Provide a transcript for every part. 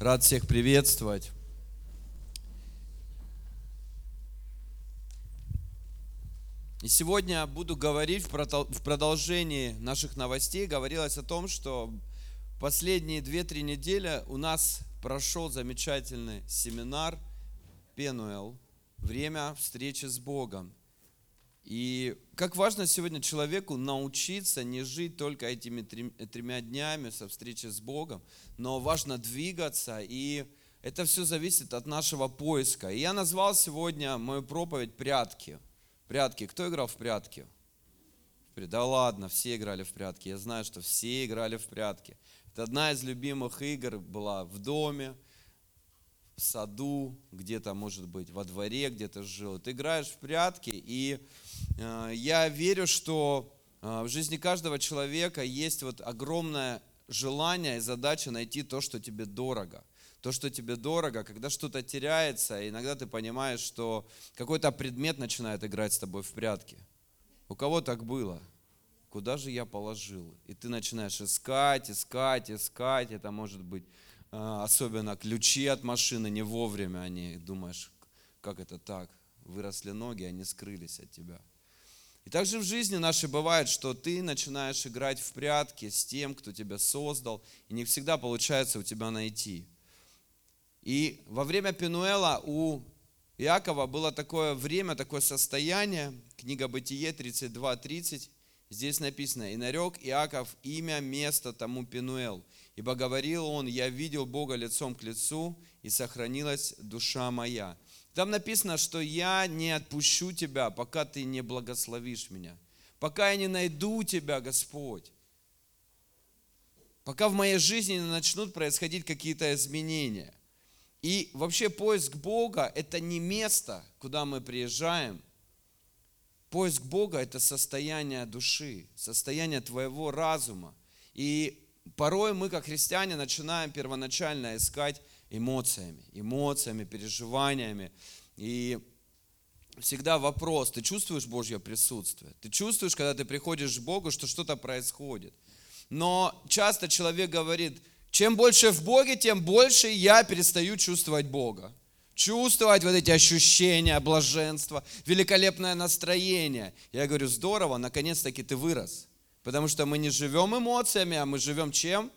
Рад всех приветствовать. И сегодня буду говорить в продол- в продолжении наших новостей. Говорилось о том, что последние 2-3 недели у нас прошел замечательный семинар Пенуэл «Время встречи с Богом». И как важно сегодня человеку научиться не жить только этими трем- тремя днями со встречи с Богом, но важно двигаться, и это все зависит от нашего поиска. И я назвал сегодня мою проповедь «Прятки». Прятки. Кто играл в прятки? Да ладно, все играли в прятки. Я знаю, что все играли в прятки. Это одна из любимых игр была в доме, в саду, где-то, может быть, во дворе где-то жил. Ты играешь в прятки, и э, я верю, что э, в жизни каждого человека есть вот огромное желание и задача найти то, что тебе дорого. То, что тебе дорого, когда что-то теряется, иногда ты понимаешь, что какой-то предмет начинает играть с тобой в прятки. У кого так было? Куда же я положил? И ты начинаешь искать, искать, искать. Это может быть особенно ключи от машины не вовремя, они думаешь, как это так? Выросли ноги, они скрылись от тебя. И также в жизни нашей бывает, что ты начинаешь играть в прятки с тем, кто тебя создал, и не всегда получается у тебя найти. И во время Пенуэла у Иакова было такое время, такое состояние, книга Бытие 32.30, здесь написано, «И нарек Иаков имя, место тому Пенуэл, ибо говорил он, я видел Бога лицом к лицу, и сохранилась душа моя». Там написано, что я не отпущу тебя, пока ты не благословишь меня, пока я не найду тебя, Господь, пока в моей жизни начнут происходить какие-то изменения. И вообще поиск Бога – это не место, куда мы приезжаем. Поиск Бога – это состояние души, состояние твоего разума. И порой мы, как христиане, начинаем первоначально искать эмоциями, эмоциями, переживаниями. И всегда вопрос, ты чувствуешь Божье присутствие? Ты чувствуешь, когда ты приходишь к Богу, что что-то происходит? Но часто человек говорит – чем больше в Боге, тем больше я перестаю чувствовать Бога. Чувствовать вот эти ощущения, блаженства, великолепное настроение. Я говорю, здорово, наконец-таки ты вырос. Потому что мы не живем эмоциями, а мы живем чем?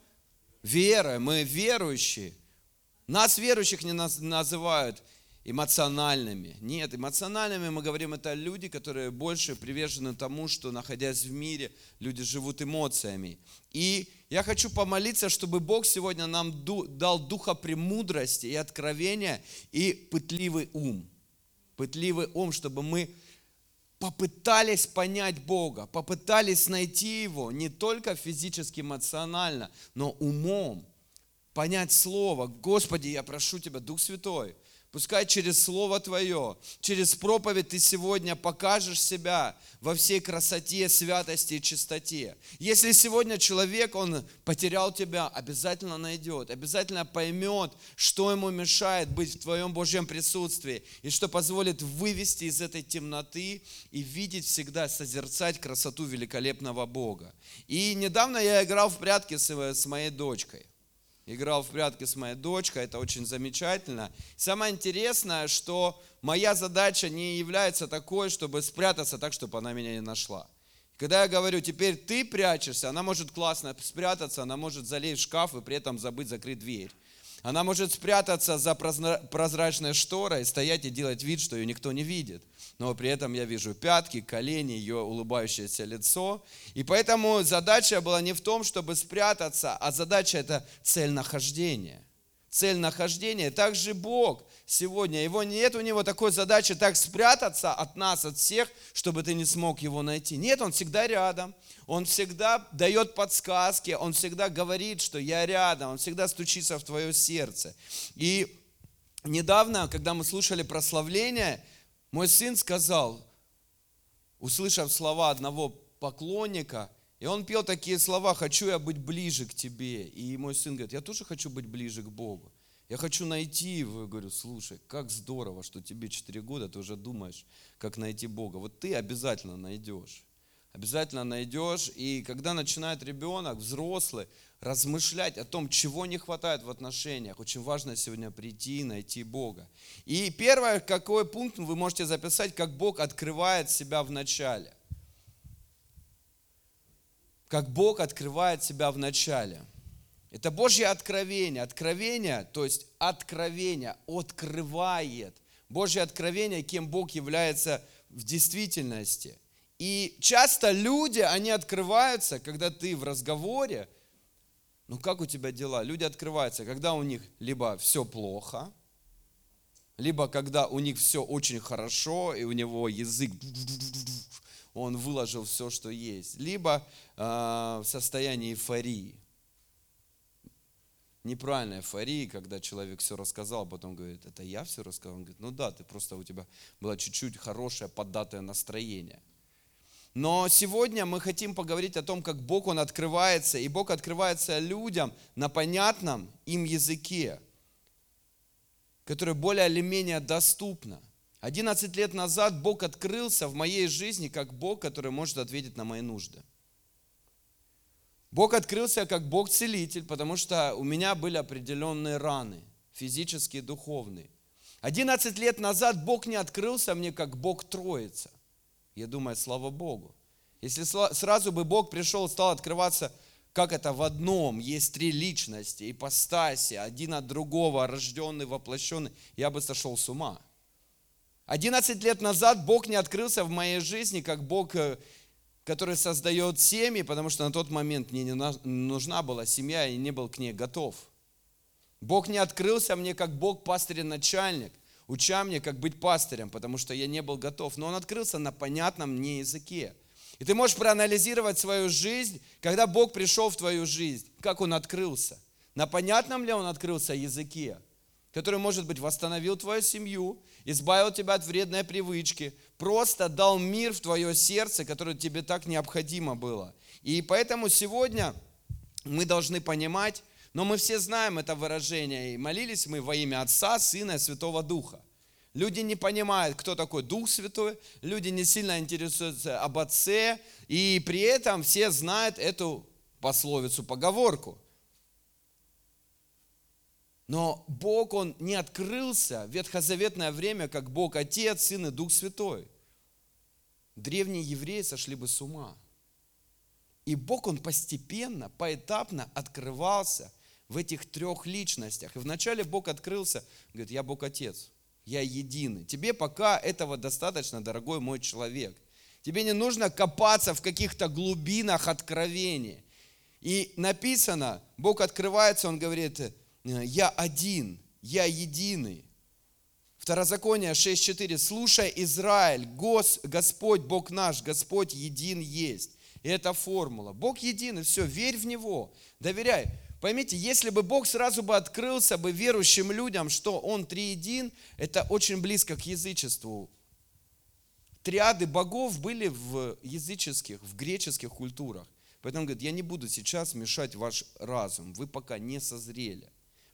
Верой. Мы верующие. Нас верующих не называют эмоциональными. Нет, эмоциональными мы говорим, это люди, которые больше привержены тому, что находясь в мире, люди живут эмоциями. И я хочу помолиться, чтобы Бог сегодня нам дал духа премудрости и откровения и пытливый ум. Пытливый ум, чтобы мы попытались понять Бога, попытались найти Его не только физически, эмоционально, но умом, понять Слово. Господи, я прошу Тебя, Дух Святой, Пускай через Слово Твое, через проповедь Ты сегодня покажешь себя во всей красоте, святости и чистоте. Если сегодня человек, он потерял Тебя, обязательно найдет, обязательно поймет, что ему мешает быть в Твоем Божьем присутствии, и что позволит вывести из этой темноты и видеть всегда, созерцать красоту великолепного Бога. И недавно я играл в прятки с моей дочкой играл в прятки с моей дочкой, это очень замечательно. Самое интересное, что моя задача не является такой, чтобы спрятаться так, чтобы она меня не нашла. Когда я говорю, теперь ты прячешься, она может классно спрятаться, она может залезть в шкаф и при этом забыть закрыть дверь. Она может спрятаться за прозрачной шторой, стоять и делать вид, что ее никто не видит. Но при этом я вижу пятки, колени, ее улыбающееся лицо. И поэтому задача была не в том, чтобы спрятаться, а задача это цель нахождения. Цель нахождения. Также Бог сегодня, его нет у него такой задачи так спрятаться от нас, от всех, чтобы ты не смог его найти. Нет, он всегда рядом. Он всегда дает подсказки, Он всегда говорит, что я рядом, Он всегда стучится в твое сердце. И недавно, когда мы слушали прославление, мой сын сказал, услышав слова одного поклонника, и он пел такие слова, хочу я быть ближе к тебе. И мой сын говорит, я тоже хочу быть ближе к Богу. Я хочу найти его. Я говорю, слушай, как здорово, что тебе 4 года, ты уже думаешь, как найти Бога. Вот ты обязательно найдешь. обязательно найдешь. И когда начинает ребенок, взрослый, размышлять о том, чего не хватает в отношениях, очень важно сегодня прийти и найти Бога. И первое, какой пункт вы можете записать, как Бог открывает себя в начале. Как Бог открывает себя в начале. Это Божье откровение. Откровение, то есть откровение, открывает. Божье откровение, кем Бог является в действительности. И часто люди, они открываются, когда ты в разговоре, ну как у тебя дела? Люди открываются, когда у них либо все плохо, либо когда у них все очень хорошо, и у него язык, он выложил все, что есть, либо э, в состоянии эйфории. Неправильная эйфория, когда человек все рассказал, а потом говорит, это я все рассказал? Он говорит, ну да, ты просто у тебя было чуть-чуть хорошее, поддатое настроение – но сегодня мы хотим поговорить о том, как Бог, Он открывается, и Бог открывается людям на понятном им языке, которое более или менее доступно. 11 лет назад Бог открылся в моей жизни как Бог, который может ответить на мои нужды. Бог открылся как Бог-целитель, потому что у меня были определенные раны, физические духовные. 11 лет назад Бог не открылся мне как Бог-троица. Я думаю, слава Богу. Если сразу бы Бог пришел стал открываться, как это в одном, есть три личности, ипостаси, один от другого, рожденный, воплощенный, я бы сошел с ума. 11 лет назад Бог не открылся в моей жизни, как Бог, э, который создает семьи, потому что на тот момент мне не нужна была семья, и не был к ней готов. Бог не открылся мне, как Бог пастырь и начальник, уча мне, как быть пастырем, потому что я не был готов. Но он открылся на понятном мне языке. И ты можешь проанализировать свою жизнь, когда Бог пришел в твою жизнь, как Он открылся. На понятном ли Он открылся языке, который, может быть, восстановил твою семью, избавил тебя от вредной привычки, просто дал мир в твое сердце, которое тебе так необходимо было. И поэтому сегодня мы должны понимать, но мы все знаем это выражение, и молились мы во имя Отца, Сына и Святого Духа. Люди не понимают, кто такой Дух Святой, люди не сильно интересуются об Отце, и при этом все знают эту пословицу, поговорку. Но Бог, Он не открылся в ветхозаветное время, как Бог Отец, Сын и Дух Святой. Древние евреи сошли бы с ума. И Бог, Он постепенно, поэтапно открывался – в этих трех личностях. И вначале Бог открылся, говорит, я Бог Отец, я единый. Тебе пока этого достаточно, дорогой мой человек. Тебе не нужно копаться в каких-то глубинах откровения. И написано, Бог открывается, Он говорит, я один, я единый. Второзаконие 6.4. Слушай, Израиль, Гос, Господь, Бог наш, Господь един есть. И это формула. Бог един, и все, верь в Него, доверяй. Поймите, если бы Бог сразу бы открылся бы верующим людям, что Он триедин, это очень близко к язычеству. Триады богов были в языческих, в греческих культурах. Поэтому говорит, я не буду сейчас мешать ваш разум, вы пока не созрели.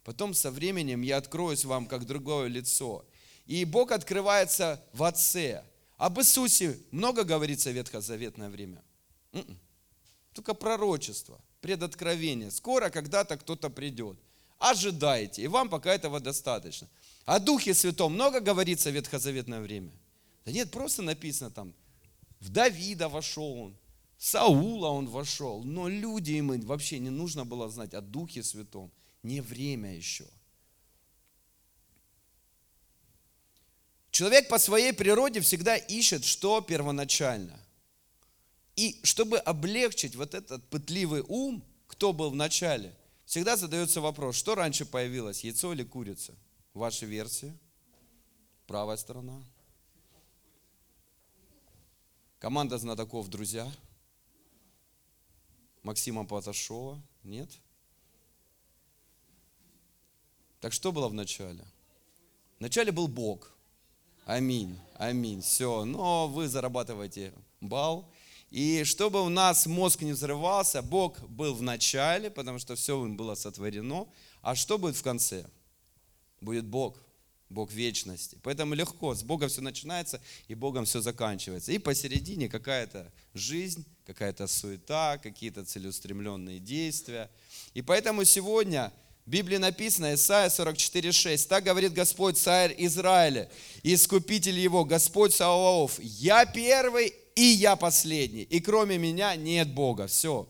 Потом со временем я откроюсь вам как другое лицо. И Бог открывается в Отце. Об Иисусе много говорится в ветхозаветное время? М-м. Только пророчество предоткровение. Скоро когда-то кто-то придет. Ожидайте, и вам пока этого достаточно. О Духе Святом много говорится в ветхозаветное время? Да нет, просто написано там, в Давида вошел он, в Саула он вошел, но люди им вообще не нужно было знать о Духе Святом, не время еще. Человек по своей природе всегда ищет, что первоначально. И чтобы облегчить вот этот пытливый ум, кто был в начале, всегда задается вопрос, что раньше появилось, яйцо или курица? Ваша версия? Правая сторона. Команда знатоков, друзья. Максима Паташова. Нет? Так что было в начале? В начале был Бог. Аминь, аминь. Все, но вы зарабатываете бал, и чтобы у нас мозг не взрывался, Бог был в начале, потому что все им было сотворено. А что будет в конце? Будет Бог. Бог вечности. Поэтому легко, с Бога все начинается и Богом все заканчивается. И посередине какая-то жизнь, какая-то суета, какие-то целеустремленные действия. И поэтому сегодня в Библии написано, Исайя 44,6, «Так говорит Господь, царь Израиля, искупитель его, Господь Саваоф, я первый и я последний, и кроме меня нет Бога». Все.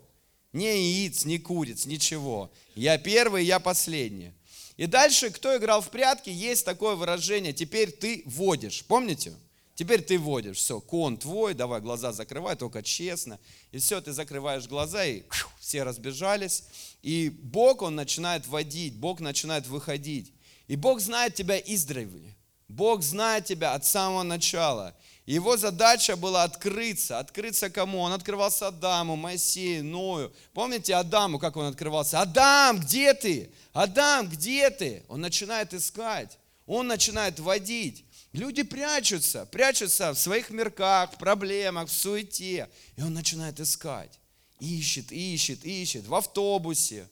Ни яиц, ни куриц, ничего. Я первый, я последний. И дальше, кто играл в прятки, есть такое выражение, теперь ты водишь. Помните? Теперь ты водишь. Все, кон твой, давай глаза закрывай, только честно. И все, ты закрываешь глаза, и все разбежались. И Бог, Он начинает водить, Бог начинает выходить. И Бог знает тебя издревле. Бог знает тебя от самого начала. Его задача была открыться. Открыться кому? Он открывался Адаму, Моисею, Ною. Помните Адаму, как он открывался? Адам, где ты? Адам, где ты? Он начинает искать. Он начинает водить. Люди прячутся, прячутся в своих мирках, в проблемах, в суете. И он начинает искать. Ищет, ищет, ищет. В автобусе.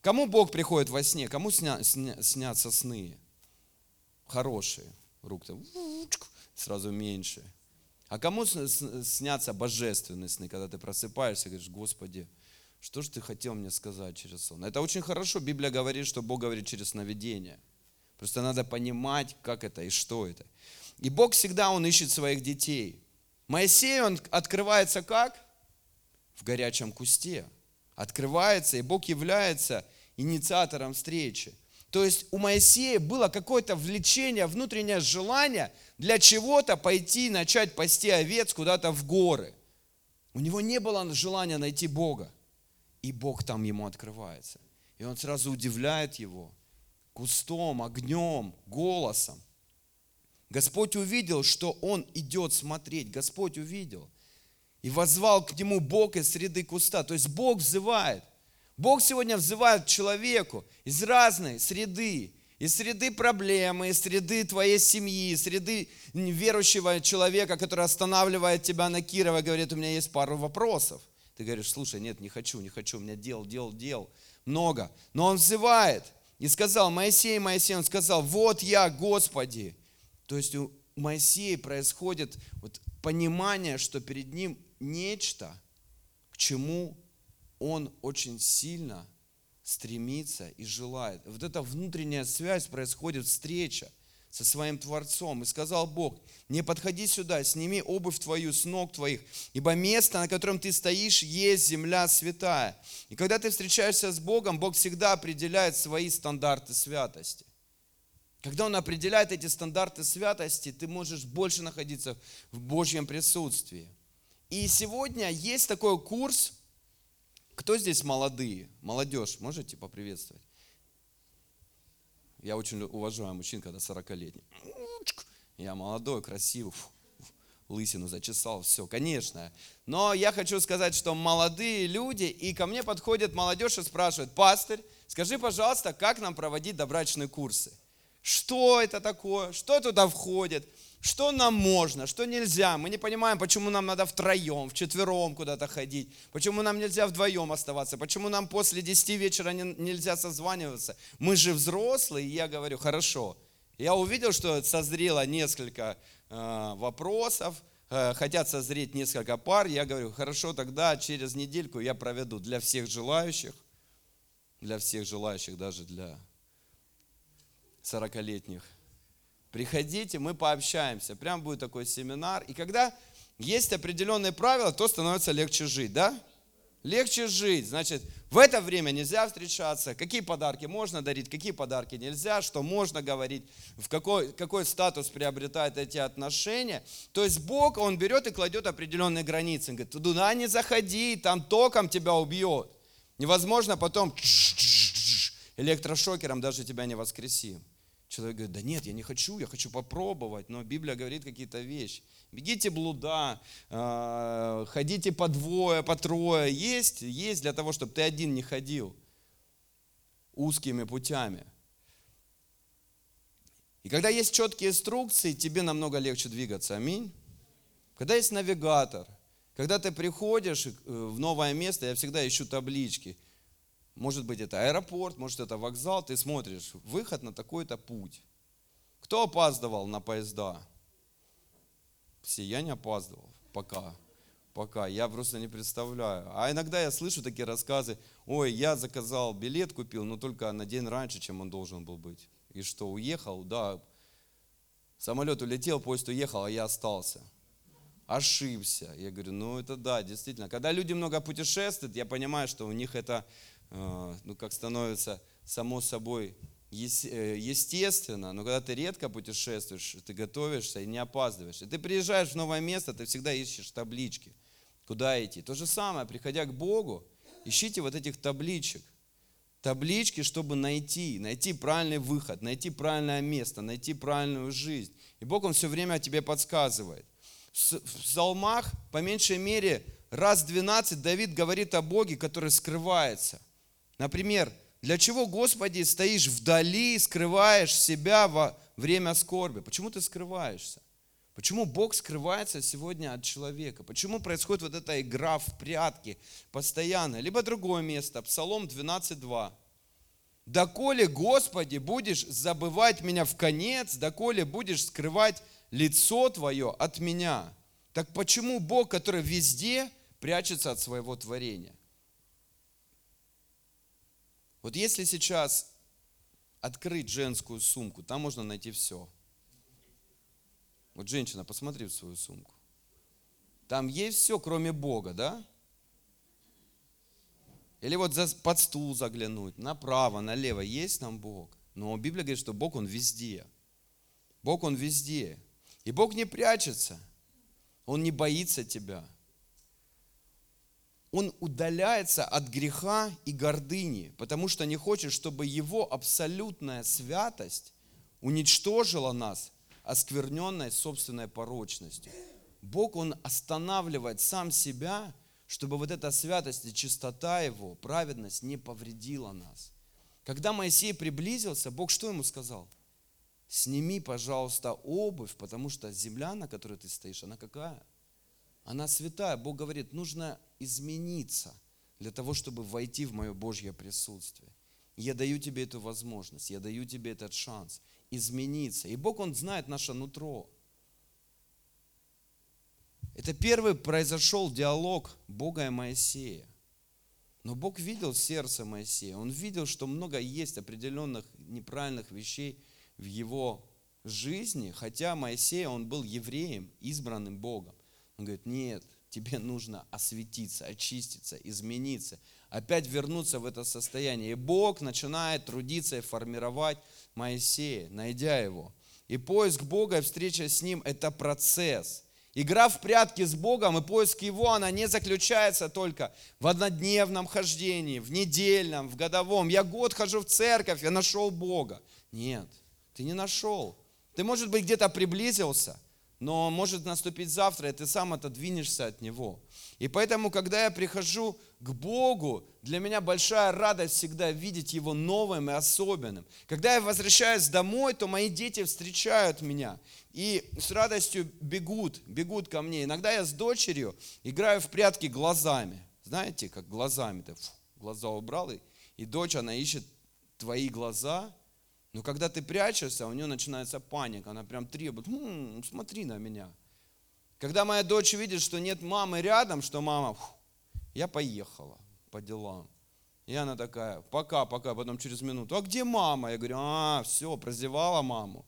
Кому Бог приходит во сне? Кому сня, сня, снятся сны? Хорошие. Рук-то сразу меньше. А кому снятся божественные сны, когда ты просыпаешься и говоришь, Господи, что же ты хотел мне сказать через сон? Это очень хорошо. Библия говорит, что Бог говорит через сновидение. Просто надо понимать, как это и что это. И Бог всегда, Он ищет своих детей. Моисей, он открывается как? В горячем кусте. Открывается, и Бог является инициатором встречи. То есть у Моисея было какое-то влечение, внутреннее желание для чего-то пойти начать пасти овец куда-то в горы. У него не было желания найти Бога. И Бог там ему открывается. И он сразу удивляет его кустом, огнем, голосом. Господь увидел, что он идет смотреть. Господь увидел. И возвал к нему Бог из среды куста. То есть Бог взывает. Бог сегодня взывает человеку из разной среды, из среды проблемы, из среды твоей семьи, из среды верующего человека, который останавливает тебя на Кирова, говорит, у меня есть пару вопросов. Ты говоришь, слушай, нет, не хочу, не хочу, у меня дел, дел, дел много. Но он взывает и сказал, Моисей, Моисей, он сказал, вот я, Господи. То есть у Моисея происходит вот понимание, что перед ним нечто, к чему он очень сильно стремится и желает. Вот эта внутренняя связь происходит, встреча со своим Творцом. И сказал Бог, не подходи сюда, сними обувь твою с ног твоих, ибо место, на котором ты стоишь, есть земля святая. И когда ты встречаешься с Богом, Бог всегда определяет свои стандарты святости. Когда Он определяет эти стандарты святости, ты можешь больше находиться в Божьем присутствии. И сегодня есть такой курс – кто здесь молодые? Молодежь, можете поприветствовать? Я очень уважаю мужчин, когда 40-летний. Я молодой, красивый, лысину зачесал, все, конечно. Но я хочу сказать, что молодые люди, и ко мне подходит молодежь и спрашивает, пастырь, скажи, пожалуйста, как нам проводить добрачные курсы? Что это такое? Что туда входит? Что нам можно, что нельзя. Мы не понимаем, почему нам надо втроем, вчетвером куда-то ходить, почему нам нельзя вдвоем оставаться, почему нам после 10 вечера не, нельзя созваниваться. Мы же взрослые, и я говорю, хорошо. Я увидел, что созрело несколько э, вопросов, э, хотят созреть несколько пар. Я говорю, хорошо, тогда через недельку я проведу для всех желающих, для всех желающих, даже для 40-летних приходите, мы пообщаемся. Прям будет такой семинар. И когда есть определенные правила, то становится легче жить, да? Легче жить. Значит, в это время нельзя встречаться. Какие подарки можно дарить, какие подарки нельзя, что можно говорить, в какой, какой статус приобретают эти отношения. То есть Бог, Он берет и кладет определенные границы. Он говорит, туда не заходи, там током тебя убьет. Невозможно потом электрошокером даже тебя не воскресим. Человек говорит, да нет, я не хочу, я хочу попробовать, но Библия говорит какие-то вещи. Бегите блуда, а, ходите по двое, по трое. Есть, есть для того, чтобы ты один не ходил узкими путями. И когда есть четкие инструкции, тебе намного легче двигаться. Аминь. Когда есть навигатор, когда ты приходишь э, в новое место, я всегда ищу таблички. Может быть, это аэропорт, может, это вокзал. Ты смотришь, выход на такой-то путь. Кто опаздывал на поезда? Все, я не опаздывал пока. Пока. Я просто не представляю. А иногда я слышу такие рассказы. Ой, я заказал билет, купил, но только на день раньше, чем он должен был быть. И что, уехал? Да. Самолет улетел, поезд уехал, а я остался. Ошибся. Я говорю, ну это да, действительно. Когда люди много путешествуют, я понимаю, что у них это, ну как становится само собой Э, естественно, но когда ты редко путешествуешь, ты готовишься и не опаздываешь. И ты приезжаешь в новое место, ты всегда ищешь таблички, куда идти. То же самое, приходя к Богу, ищите вот этих табличек. Таблички, чтобы найти, найти правильный выход, найти правильное место, найти правильную жизнь. И Бог, Он все время тебе подсказывает. В псалмах, по меньшей мере, раз 12 Давид говорит о Боге, который скрывается. Например, для чего, Господи, стоишь вдали, скрываешь себя во время скорби? Почему ты скрываешься? Почему Бог скрывается сегодня от человека? Почему происходит вот эта игра в прятки постоянно? Либо другое место, Псалом 12.2. «Доколе, Господи, будешь забывать меня в конец, доколе будешь скрывать лицо Твое от меня». Так почему Бог, который везде, прячется от своего творения? Вот если сейчас открыть женскую сумку, там можно найти все. Вот женщина, посмотри в свою сумку. Там есть все, кроме Бога, да? Или вот под стул заглянуть, направо, налево, есть там Бог. Но Библия говорит, что Бог, Он везде. Бог, Он везде. И Бог не прячется. Он не боится тебя он удаляется от греха и гордыни, потому что не хочет, чтобы его абсолютная святость уничтожила нас, оскверненной собственной порочностью. Бог, Он останавливает сам себя, чтобы вот эта святость и чистота Его, праведность не повредила нас. Когда Моисей приблизился, Бог что ему сказал? Сними, пожалуйста, обувь, потому что земля, на которой ты стоишь, она какая? Она святая. Бог говорит, нужно измениться для того, чтобы войти в мое Божье присутствие. Я даю тебе эту возможность, я даю тебе этот шанс измениться. И Бог, Он знает наше нутро. Это первый произошел диалог Бога и Моисея. Но Бог видел сердце Моисея. Он видел, что много есть определенных неправильных вещей в его жизни, хотя Моисей, он был евреем, избранным Богом. Он говорит, нет, тебе нужно осветиться, очиститься, измениться, опять вернуться в это состояние. И Бог начинает трудиться и формировать Моисея, найдя его. И поиск Бога и встреча с Ним – это процесс. Игра в прятки с Богом и поиск Его, она не заключается только в однодневном хождении, в недельном, в годовом. Я год хожу в церковь, я нашел Бога. Нет, ты не нашел. Ты, может быть, где-то приблизился, но может наступить завтра, и ты сам отодвинешься от Него. И поэтому, когда я прихожу к Богу, для меня большая радость всегда видеть Его новым и особенным. Когда я возвращаюсь домой, то мои дети встречают меня и с радостью бегут, бегут ко мне. Иногда я с дочерью играю в прятки глазами. Знаете, как глазами. Ты глаза убрал, и, и дочь, она ищет твои глаза, но когда ты прячешься, у нее начинается паника, она прям требует, «М, смотри на меня. Когда моя дочь видит, что нет мамы рядом, что мама, я поехала по делам. И она такая, пока, пока, потом через минуту, а где мама? Я говорю, а, все, прозевала маму.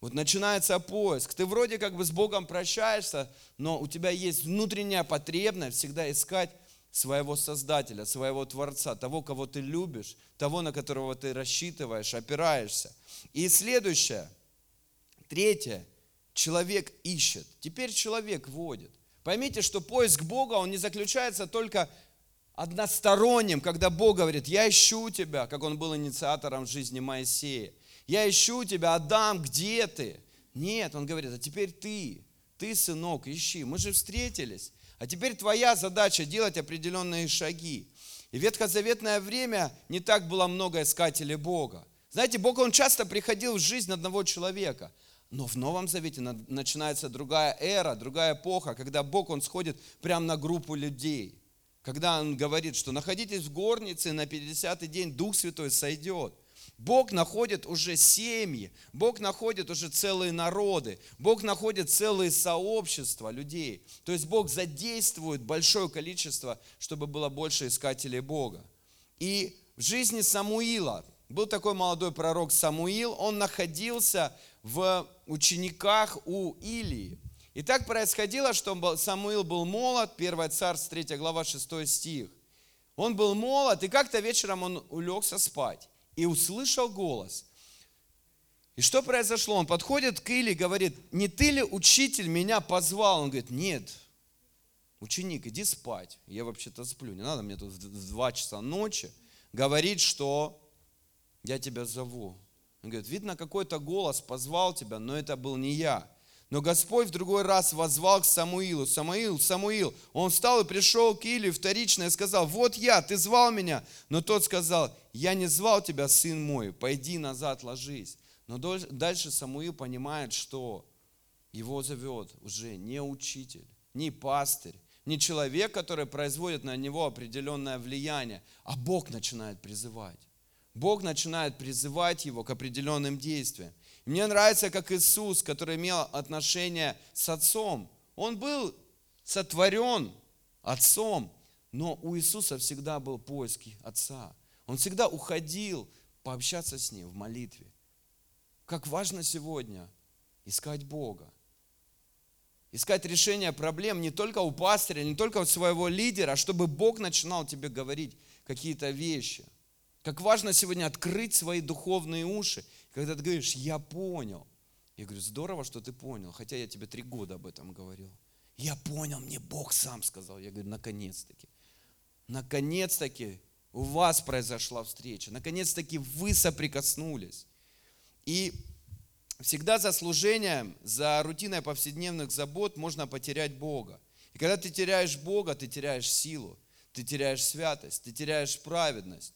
Вот начинается поиск. Ты вроде как бы с Богом прощаешься, но у тебя есть внутренняя потребность всегда искать своего Создателя, своего Творца, того, кого ты любишь, того, на которого ты рассчитываешь, опираешься. И следующее, третье, человек ищет. Теперь человек водит. Поймите, что поиск Бога, он не заключается только односторонним, когда Бог говорит, я ищу тебя, как он был инициатором жизни Моисея. Я ищу тебя, Адам, где ты? Нет, он говорит, а теперь ты, ты, сынок, ищи. Мы же встретились. А теперь твоя задача делать определенные шаги. И в ветхозаветное время не так было много искателей Бога. Знаете, Бог, Он часто приходил в жизнь одного человека. Но в Новом Завете начинается другая эра, другая эпоха, когда Бог, Он сходит прямо на группу людей. Когда Он говорит, что находитесь в горнице, на 50-й день Дух Святой сойдет. Бог находит уже семьи, Бог находит уже целые народы, Бог находит целые сообщества людей. То есть Бог задействует большое количество, чтобы было больше искателей Бога. И в жизни Самуила, был такой молодой пророк Самуил, он находился в учениках у Илии. И так происходило, что Самуил был молод, 1 Царств, 3 глава, 6 стих. Он был молод, и как-то вечером он улегся спать и услышал голос. И что произошло? Он подходит к Иле и говорит, не ты ли, учитель, меня позвал? Он говорит, нет, ученик, иди спать. Я вообще-то сплю, не надо мне тут в 2 часа ночи говорить, что я тебя зову. Он говорит, видно, какой-то голос позвал тебя, но это был не я. Но Господь в другой раз возвал к Самуилу. Самуил, Самуил. Он встал и пришел к Илию вторично и сказал, вот я, ты звал меня. Но тот сказал, я не звал тебя, сын мой, пойди назад, ложись. Но дальше Самуил понимает, что его зовет уже не учитель, не пастырь, не человек, который производит на него определенное влияние, а Бог начинает призывать. Бог начинает призывать его к определенным действиям. Мне нравится, как Иисус, который имел отношение с Отцом, он был сотворен Отцом, но у Иисуса всегда был поиск Отца. Он всегда уходил пообщаться с Ним в молитве. Как важно сегодня искать Бога. Искать решение проблем не только у пастыря, не только у своего лидера, а чтобы Бог начинал тебе говорить какие-то вещи. Как важно сегодня открыть свои духовные уши когда ты говоришь, я понял. Я говорю, здорово, что ты понял, хотя я тебе три года об этом говорил. Я понял, мне Бог сам сказал. Я говорю, наконец-таки. Наконец-таки у вас произошла встреча. Наконец-таки вы соприкоснулись. И всегда за служением, за рутиной повседневных забот можно потерять Бога. И когда ты теряешь Бога, ты теряешь силу, ты теряешь святость, ты теряешь праведность.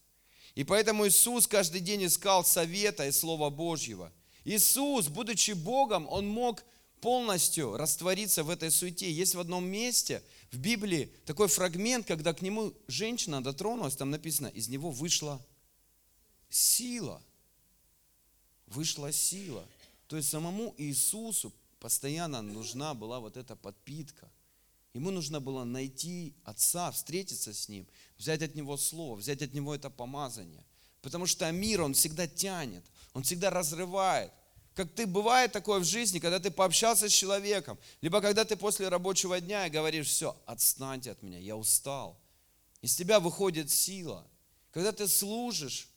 И поэтому Иисус каждый день искал совета и Слова Божьего. Иисус, будучи Богом, Он мог полностью раствориться в этой суете. Есть в одном месте в Библии такой фрагмент, когда к нему женщина дотронулась, там написано, из него вышла сила. Вышла сила. То есть самому Иисусу постоянно нужна была вот эта подпитка – Ему нужно было найти Отца, встретиться с Ним, взять от Него Слово, взять от Него это помазание. Потому что мир, он всегда тянет, он всегда разрывает. Как ты, бывает такое в жизни, когда ты пообщался с человеком, либо когда ты после рабочего дня и говоришь, все, отстаньте от меня, я устал. Из тебя выходит сила. Когда ты служишь,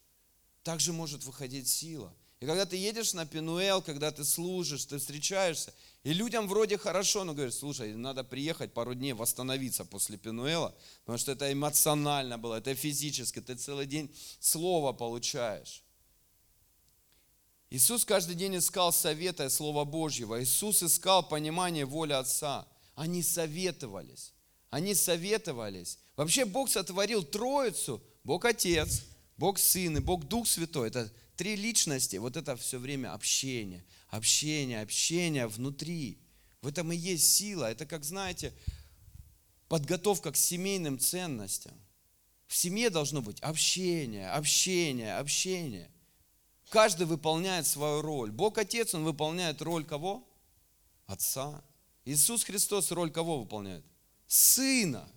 также может выходить сила. И когда ты едешь на Пенуэл, когда ты служишь, ты встречаешься, и людям вроде хорошо, но говорят, слушай, надо приехать пару дней восстановиться после Пенуэла, потому что это эмоционально было, это физически, ты целый день слово получаешь. Иисус каждый день искал совета и Слова Божьего. Иисус искал понимание воли Отца. Они советовались. Они советовались. Вообще Бог сотворил Троицу. Бог Отец, Бог Сын и Бог Дух Святой. Это три личности. Вот это все время общение общение, общение внутри. В этом и есть сила. Это, как знаете, подготовка к семейным ценностям. В семье должно быть общение, общение, общение. Каждый выполняет свою роль. Бог Отец, Он выполняет роль кого? Отца. Иисус Христос роль кого выполняет? Сына.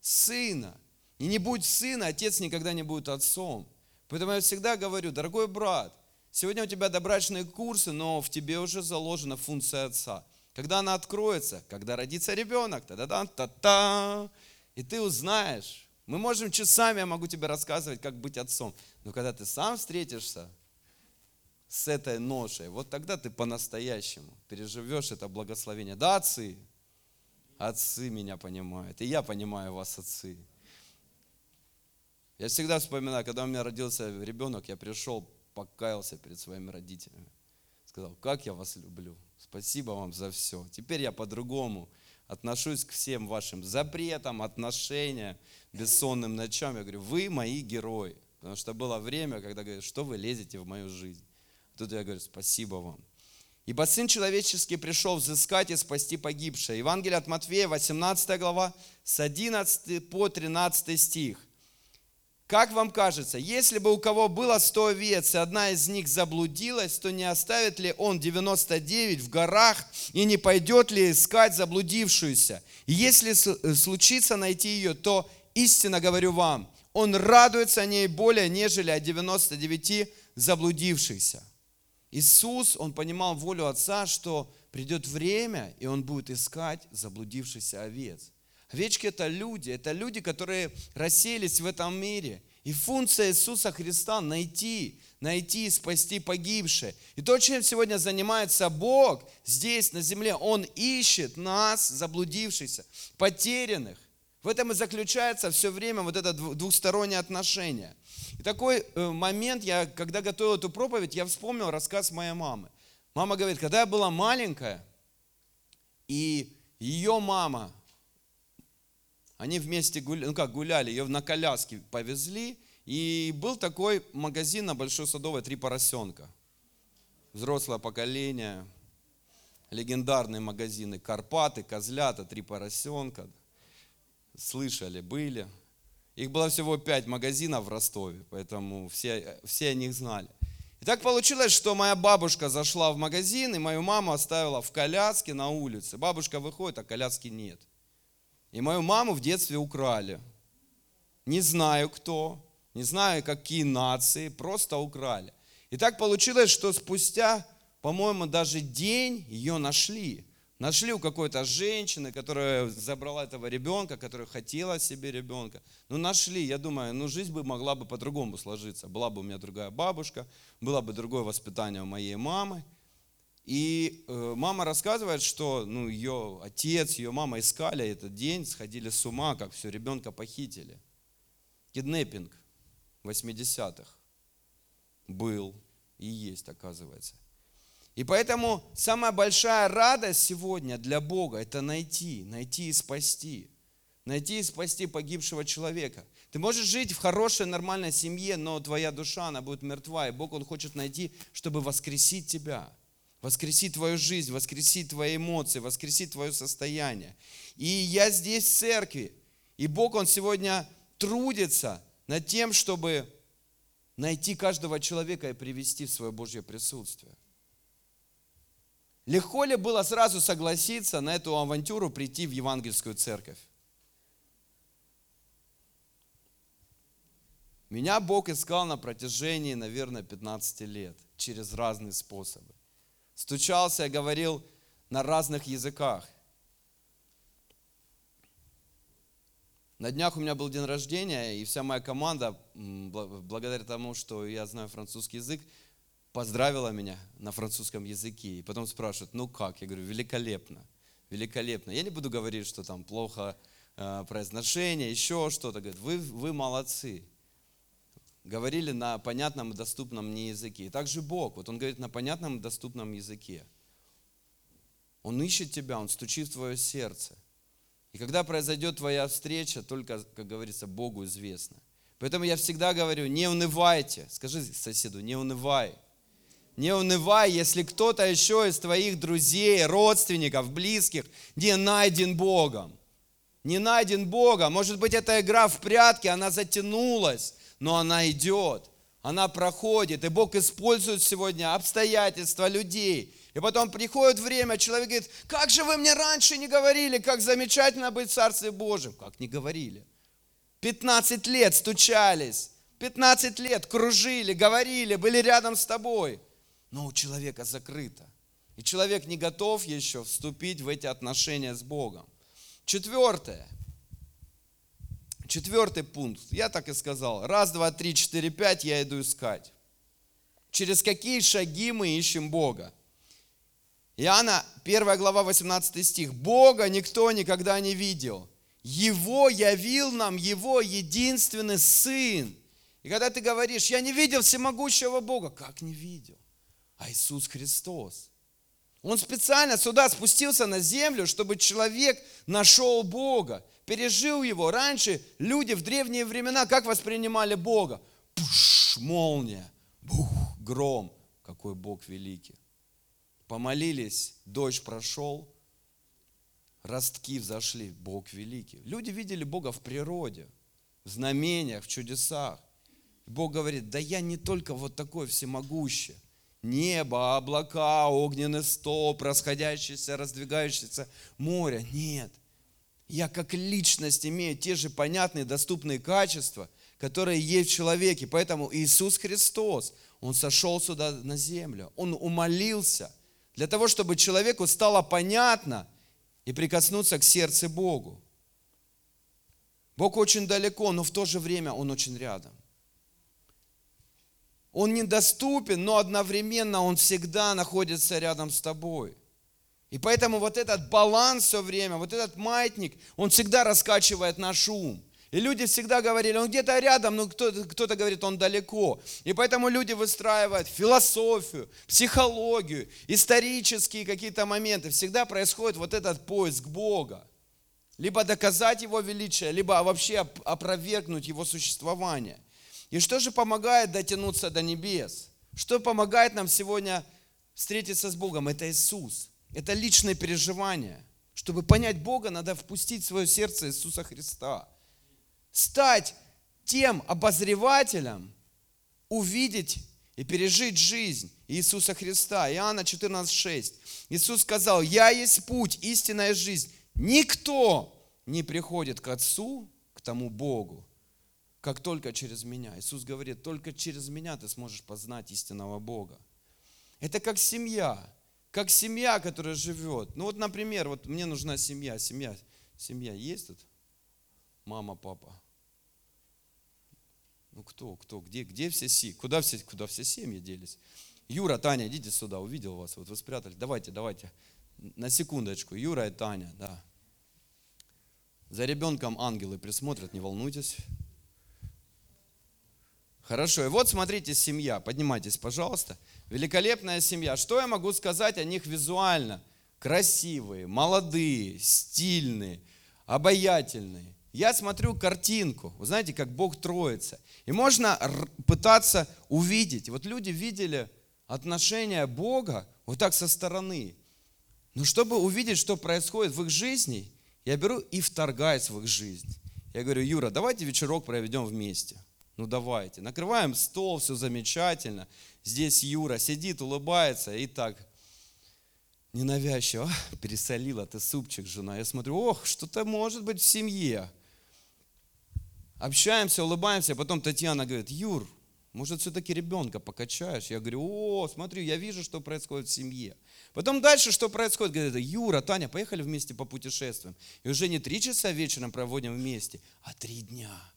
Сына. И не будь сына, Отец никогда не будет отцом. Поэтому я всегда говорю, дорогой брат, Сегодня у тебя добрачные курсы, но в тебе уже заложена функция отца. Когда она откроется, когда родится ребенок, та-да-та-та-та, и ты узнаешь. Мы можем часами, я могу тебе рассказывать, как быть отцом. Но когда ты сам встретишься с этой ношей, вот тогда ты по-настоящему переживешь это благословение. Да, отцы? Отцы меня понимают. И я понимаю вас, отцы. Я всегда вспоминаю, когда у меня родился ребенок, я пришел покаялся перед своими родителями. Сказал, как я вас люблю. Спасибо вам за все. Теперь я по-другому отношусь к всем вашим запретам, отношениям, бессонным ночам. Я говорю, вы мои герои. Потому что было время, когда говорят, что вы лезете в мою жизнь. Тут я говорю, спасибо вам. Ибо Сын Человеческий пришел взыскать и спасти погибшее. Евангелие от Матфея, 18 глава, с 11 по 13 стих. Как вам кажется, если бы у кого было 100 овец, и одна из них заблудилась, то не оставит ли он 99 в горах и не пойдет ли искать заблудившуюся? Если случится найти ее, то истинно говорю вам, он радуется о ней более, нежели о 99 заблудившихся. Иисус, он понимал волю Отца, что придет время, и он будет искать заблудившихся овец. Овечки – это люди, это люди, которые рассеялись в этом мире. И функция Иисуса Христа – найти, найти, спасти погибшие. И то, чем сегодня занимается Бог здесь, на земле, Он ищет нас, заблудившихся, потерянных. В этом и заключается все время вот это двухстороннее отношение. И такой э, момент, я, когда готовил эту проповедь, я вспомнил рассказ моей мамы. Мама говорит, когда я была маленькая, и ее мама они вместе гуляли, ну как гуляли, ее на коляске повезли. И был такой магазин на Большой Садовой «Три поросенка». Взрослое поколение, легендарные магазины «Карпаты», «Козлята», «Три поросенка». Слышали, были. Их было всего пять магазинов в Ростове, поэтому все, все о них знали. И так получилось, что моя бабушка зашла в магазин, и мою маму оставила в коляске на улице. Бабушка выходит, а коляски нет. И мою маму в детстве украли. Не знаю кто, не знаю какие нации, просто украли. И так получилось, что спустя, по-моему, даже день ее нашли. Нашли у какой-то женщины, которая забрала этого ребенка, которая хотела себе ребенка. Ну, нашли, я думаю, ну, жизнь бы могла бы по-другому сложиться. Была бы у меня другая бабушка, было бы другое воспитание у моей мамы. И э, мама рассказывает, что ну, ее отец, ее мама искали этот день, сходили с ума, как все, ребенка похитили. Киднеппинг 80-х был и есть, оказывается. И поэтому самая большая радость сегодня для Бога – это найти, найти и спасти. Найти и спасти погибшего человека. Ты можешь жить в хорошей, нормальной семье, но твоя душа, она будет мертва, и Бог, Он хочет найти, чтобы воскресить тебя – воскресить твою жизнь, воскресить твои эмоции, воскресить твое состояние. И я здесь в церкви, и Бог, Он сегодня трудится над тем, чтобы найти каждого человека и привести в свое Божье присутствие. Легко ли было сразу согласиться на эту авантюру прийти в евангельскую церковь? Меня Бог искал на протяжении, наверное, 15 лет через разные способы стучался говорил на разных языках. На днях у меня был день рождения, и вся моя команда, благодаря тому, что я знаю французский язык, поздравила меня на французском языке. И потом спрашивают, ну как? Я говорю, великолепно, великолепно. Я не буду говорить, что там плохо э, произношение, еще что-то. Говорят, вы, вы молодцы говорили на понятном и доступном мне языке. И также Бог, вот Он говорит на понятном и доступном языке. Он ищет тебя, Он стучит в твое сердце. И когда произойдет твоя встреча, только, как говорится, Богу известно. Поэтому я всегда говорю, не унывайте. Скажи соседу, не унывай. Не унывай, если кто-то еще из твоих друзей, родственников, близких не найден Богом. Не найден Богом. Может быть, эта игра в прятки, она затянулась но она идет, она проходит, и Бог использует сегодня обстоятельства людей. И потом приходит время, человек говорит, как же вы мне раньше не говорили, как замечательно быть в Царстве Божьем. Как не говорили? 15 лет стучались, 15 лет кружили, говорили, были рядом с тобой. Но у человека закрыто. И человек не готов еще вступить в эти отношения с Богом. Четвертое – Четвертый пункт. Я так и сказал. Раз, два, три, четыре, пять я иду искать. Через какие шаги мы ищем Бога? Иоанна, 1 глава, 18 стих. Бога никто никогда не видел. Его явил нам Его единственный Сын. И когда ты говоришь, я не видел всемогущего Бога, как не видел? А Иисус Христос. Он специально сюда спустился на землю, чтобы человек нашел Бога пережил его. Раньше люди в древние времена как воспринимали Бога? Пуш, молния, бух, гром. Какой Бог великий. Помолились, дождь прошел, ростки взошли, Бог великий. Люди видели Бога в природе. в знамениях, в чудесах. Бог говорит, да я не только вот такой всемогущий. Небо, облака, огненный столб, расходящееся, раздвигающееся море. Нет. Я как личность имею те же понятные, доступные качества, которые есть в человеке. Поэтому Иисус Христос, Он сошел сюда на землю. Он умолился для того, чтобы человеку стало понятно и прикоснуться к сердцу Богу. Бог очень далеко, но в то же время Он очень рядом. Он недоступен, но одновременно Он всегда находится рядом с тобой. И поэтому вот этот баланс все время, вот этот маятник, он всегда раскачивает наш ум. И люди всегда говорили, он где-то рядом, но кто-то, говорит, он далеко. И поэтому люди выстраивают философию, психологию, исторические какие-то моменты. Всегда происходит вот этот поиск Бога. Либо доказать Его величие, либо вообще опровергнуть Его существование – и что же помогает дотянуться до небес? Что помогает нам сегодня встретиться с Богом? Это Иисус. Это личное переживание. Чтобы понять Бога, надо впустить в свое сердце Иисуса Христа. Стать тем обозревателем, увидеть и пережить жизнь Иисуса Христа. Иоанна 14,6. Иисус сказал, «Я есть путь, истинная жизнь. Никто не приходит к Отцу, к тому Богу, как только через меня. Иисус говорит, только через меня ты сможешь познать истинного Бога. Это как семья, как семья, которая живет. Ну вот, например, вот мне нужна семья, семья, семья есть тут? Мама, папа. Ну кто, кто, где, где все семьи? Куда все, куда все семьи делись? Юра, Таня, идите сюда, увидел вас, вот вы спрятались. Давайте, давайте, на секундочку. Юра и Таня, да. За ребенком ангелы присмотрят, не волнуйтесь. Хорошо, и вот смотрите, семья, поднимайтесь, пожалуйста. Великолепная семья. Что я могу сказать о них визуально? Красивые, молодые, стильные, обаятельные. Я смотрю картинку, вы знаете, как Бог троится. И можно пытаться увидеть. Вот люди видели отношения Бога вот так со стороны. Но чтобы увидеть, что происходит в их жизни, я беру и вторгаюсь в их жизнь. Я говорю, Юра, давайте вечерок проведем вместе. Ну давайте. Накрываем стол, все замечательно. Здесь Юра сидит, улыбается и так ненавязчиво. Пересолила ты супчик, жена. Я смотрю, ох, что-то может быть в семье. Общаемся, улыбаемся. Потом Татьяна говорит, Юр, может все-таки ребенка покачаешь? Я говорю, о, смотри, я вижу, что происходит в семье. Потом дальше что происходит? Говорит, Юра, Таня, поехали вместе по путешествиям. И уже не три часа вечером проводим вместе, а три дня.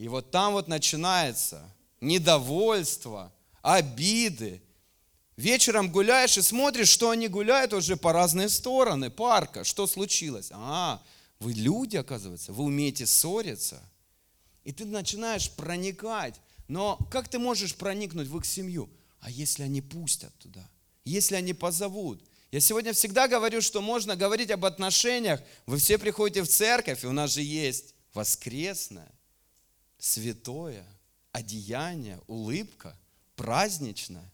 И вот там вот начинается недовольство, обиды. Вечером гуляешь и смотришь, что они гуляют уже по разные стороны парка. Что случилось? А, вы люди, оказывается, вы умеете ссориться. И ты начинаешь проникать. Но как ты можешь проникнуть в их семью? А если они пустят туда? Если они позовут? Я сегодня всегда говорю, что можно говорить об отношениях. Вы все приходите в церковь, и у нас же есть воскресная святое, одеяние, улыбка, праздничное.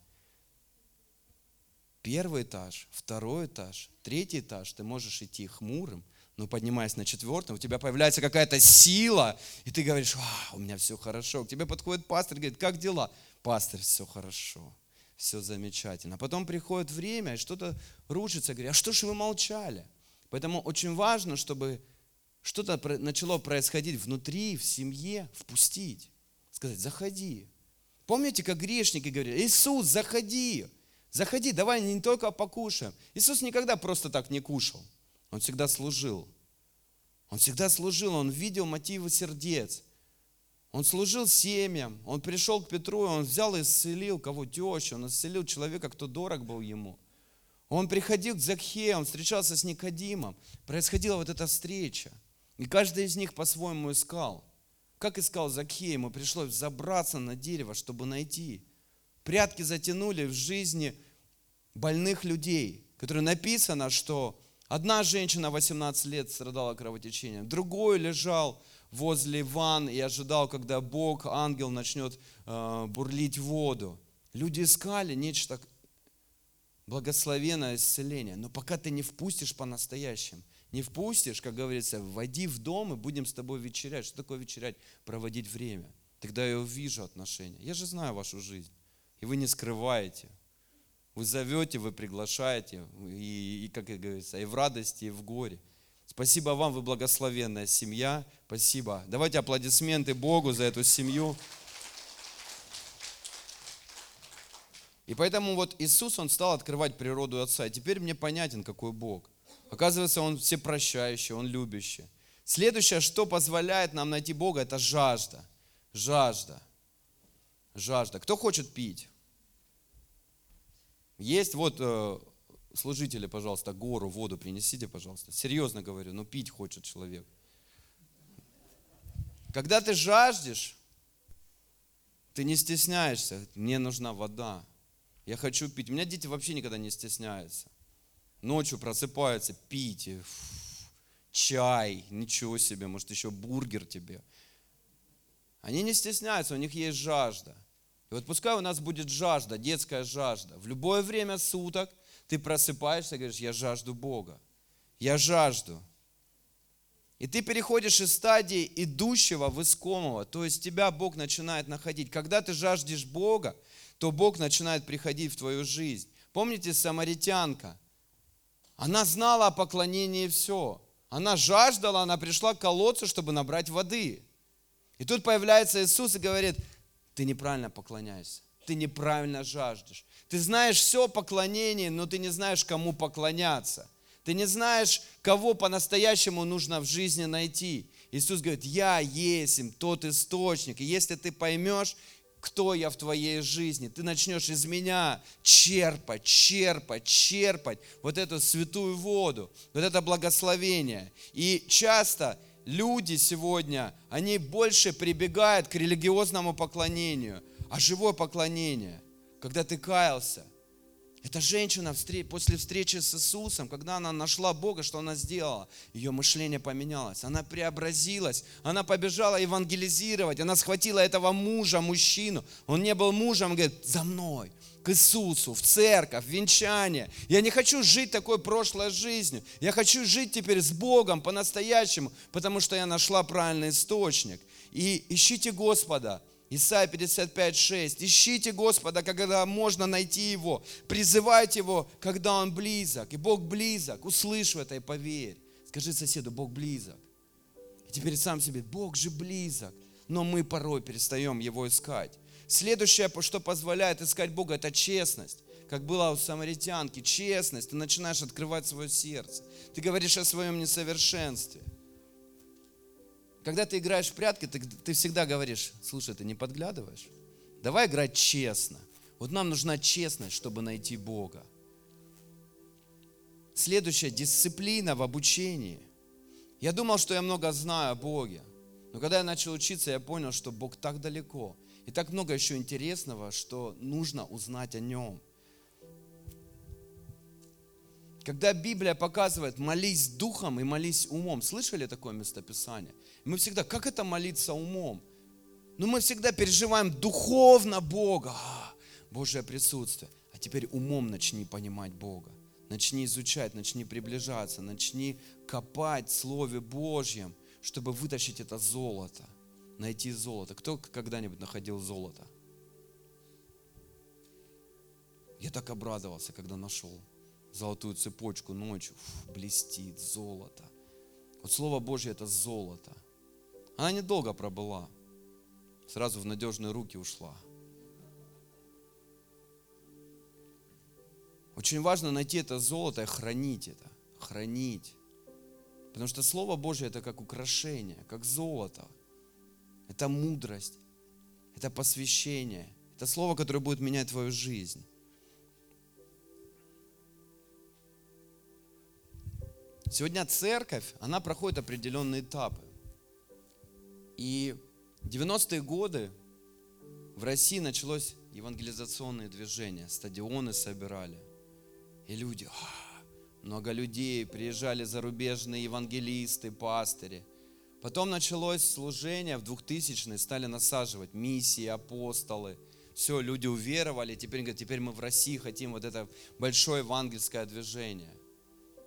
Первый этаж, второй этаж, третий этаж, ты можешь идти хмурым, но поднимаясь на четвертом, у тебя появляется какая-то сила, и ты говоришь, а, у меня все хорошо. К тебе подходит пастор и говорит, как дела? Пастор, все хорошо, все замечательно. А потом приходит время, и что-то рушится, говорит, а что ж вы молчали? Поэтому очень важно, чтобы что-то начало происходить внутри, в семье, впустить. Сказать, заходи. Помните, как грешники говорили, Иисус, заходи, заходи, давай не только покушаем. Иисус никогда просто так не кушал. Он всегда служил. Он всегда служил, он видел мотивы сердец. Он служил семьям, он пришел к Петру, он взял и исцелил кого тещу, он исцелил человека, кто дорог был ему. Он приходил к Закхею, он встречался с Никодимом. Происходила вот эта встреча – и каждый из них по-своему искал. Как искал Закхей, ему пришлось забраться на дерево, чтобы найти. Прятки затянули в жизни больных людей, которые написано, что одна женщина 18 лет страдала кровотечением, другой лежал возле ван и ожидал, когда Бог, ангел начнет э, бурлить воду. Люди искали нечто благословенное исцеление, но пока ты не впустишь по-настоящему – не впустишь, как говорится, войди в дом и будем с тобой вечерять. Что такое вечерять? Проводить время. Тогда я увижу отношения. Я же знаю вашу жизнь. И вы не скрываете. Вы зовете, вы приглашаете, и, и как говорится, и в радости, и в горе. Спасибо вам, вы благословенная семья. Спасибо. Давайте аплодисменты Богу за эту семью. И поэтому вот Иисус, Он стал открывать природу Отца. И теперь мне понятен, какой Бог. Оказывается, Он всепрощающий, Он любящий. Следующее, что позволяет нам найти Бога, это жажда. Жажда. Жажда. Кто хочет пить? Есть вот э, служители, пожалуйста, гору, воду принесите, пожалуйста. Серьезно говорю, ну пить хочет человек. Когда ты жаждешь, ты не стесняешься, мне нужна вода. Я хочу пить. У меня дети вообще никогда не стесняются. Ночью просыпаются, пить, чай, ничего себе, может еще бургер тебе. Они не стесняются, у них есть жажда. И вот пускай у нас будет жажда, детская жажда. В любое время суток ты просыпаешься и говоришь, я жажду Бога. Я жажду. И ты переходишь из стадии идущего в искомого, то есть тебя Бог начинает находить. Когда ты жаждешь Бога, то Бог начинает приходить в твою жизнь. Помните самаритянка? Она знала о поклонении все. Она жаждала, она пришла к колодцу, чтобы набрать воды. И тут появляется Иисус и говорит, ты неправильно поклоняешься, ты неправильно жаждешь. Ты знаешь все поклонение, но ты не знаешь, кому поклоняться. Ты не знаешь, кого по-настоящему нужно в жизни найти. Иисус говорит, я есть им тот источник. И если ты поймешь, кто я в твоей жизни, ты начнешь из меня черпать, черпать, черпать вот эту святую воду, вот это благословение. И часто люди сегодня, они больше прибегают к религиозному поклонению, а живое поклонение, когда ты каялся. Эта женщина после встречи с Иисусом, когда она нашла Бога, что она сделала? Ее мышление поменялось, она преобразилась, она побежала евангелизировать, она схватила этого мужа, мужчину. Он не был мужем, говорит, за мной к Иисусу, в церковь, в венчание. Я не хочу жить такой прошлой жизнью. Я хочу жить теперь с Богом по-настоящему, потому что я нашла правильный источник. И ищите Господа. Исайя 55, 6. Ищите Господа, когда можно найти Его. Призывайте Его, когда Он близок. И Бог близок. Услышь в это и поверь. Скажи соседу, Бог близок. И теперь сам себе, Бог же близок. Но мы порой перестаем Его искать. Следующее, что позволяет искать Бога, это честность. Как было у самаритянки, честность. Ты начинаешь открывать свое сердце. Ты говоришь о своем несовершенстве. Когда ты играешь в прятки, ты, ты всегда говоришь, слушай, ты не подглядываешь? Давай играть честно. Вот нам нужна честность, чтобы найти Бога. Следующая дисциплина в обучении. Я думал, что я много знаю о Боге. Но когда я начал учиться, я понял, что Бог так далеко. И так много еще интересного, что нужно узнать о нем. Когда Библия показывает молись духом и молись умом, слышали такое местописание? Мы всегда, как это молиться умом? Ну мы всегда переживаем духовно Бога, а, Божье присутствие. А теперь умом начни понимать Бога. Начни изучать, начни приближаться, начни копать в Слове Божьем, чтобы вытащить это золото найти золото. Кто когда-нибудь находил золото? Я так обрадовался, когда нашел золотую цепочку ночью. Фу, блестит золото. Вот Слово Божье это золото. Она недолго пробыла. Сразу в надежные руки ушла. Очень важно найти это золото и хранить это. Хранить. Потому что Слово Божье это как украшение, как золото это мудрость, это посвящение, это слово, которое будет менять твою жизнь. Сегодня церковь, она проходит определенные этапы. И 90-е годы в России началось евангелизационное движение, стадионы собирали. И люди, а, много людей, приезжали зарубежные евангелисты, пастыри – Потом началось служение в 2000-е, стали насаживать миссии, апостолы. Все, люди уверовали, теперь говорят, теперь мы в России хотим вот это большое евангельское движение.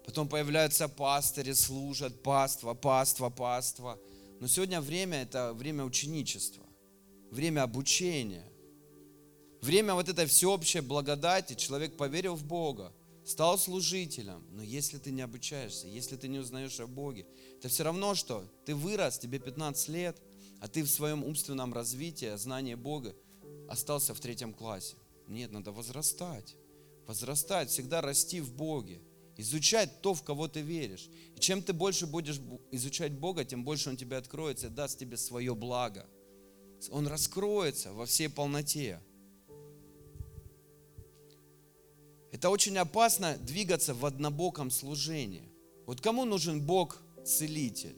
Потом появляются пастыри, служат, паства, паства, паства. Но сегодня время – это время ученичества, время обучения, время вот этой всеобщей благодати. Человек поверил в Бога, стал служителем. Но если ты не обучаешься, если ты не узнаешь о Боге, это все равно, что ты вырос, тебе 15 лет, а ты в своем умственном развитии, знании Бога остался в третьем классе. Нет, надо возрастать. Возрастать, всегда расти в Боге изучать то, в кого ты веришь. И чем ты больше будешь изучать Бога, тем больше Он тебе откроется и даст тебе свое благо. Он раскроется во всей полноте. Это очень опасно двигаться в однобоком служении. Вот кому нужен Бог-целитель?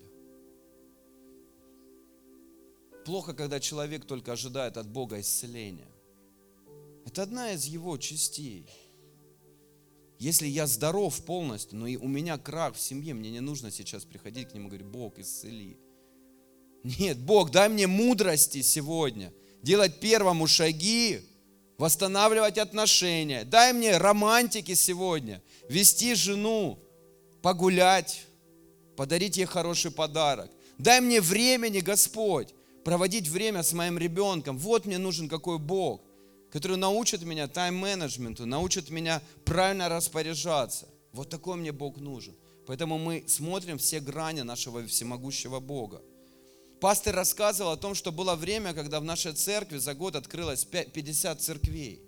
Плохо, когда человек только ожидает от Бога исцеления. Это одна из его частей – если я здоров полностью, но и у меня крах в семье, мне не нужно сейчас приходить к нему и говорить, Бог, исцели. Нет, Бог, дай мне мудрости сегодня, делать первому шаги, восстанавливать отношения. Дай мне романтики сегодня, вести жену, погулять, подарить ей хороший подарок. Дай мне времени, Господь, проводить время с моим ребенком. Вот мне нужен какой Бог который научит меня тайм-менеджменту, научит меня правильно распоряжаться. Вот такой мне Бог нужен. Поэтому мы смотрим все грани нашего всемогущего Бога. Пастор рассказывал о том, что было время, когда в нашей церкви за год открылось 50 церквей.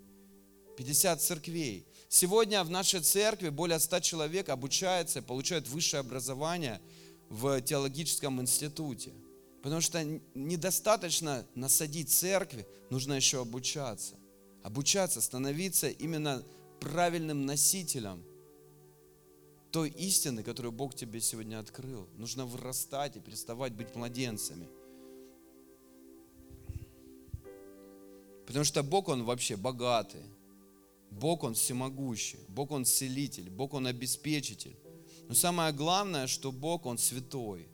50 церквей. Сегодня в нашей церкви более 100 человек обучаются и получают высшее образование в теологическом институте. Потому что недостаточно насадить церкви, нужно еще обучаться обучаться, становиться именно правильным носителем той истины, которую Бог тебе сегодня открыл. Нужно вырастать и переставать быть младенцами. Потому что Бог, Он вообще богатый. Бог, Он всемогущий. Бог, Он целитель. Бог, Он обеспечитель. Но самое главное, что Бог, Он святой.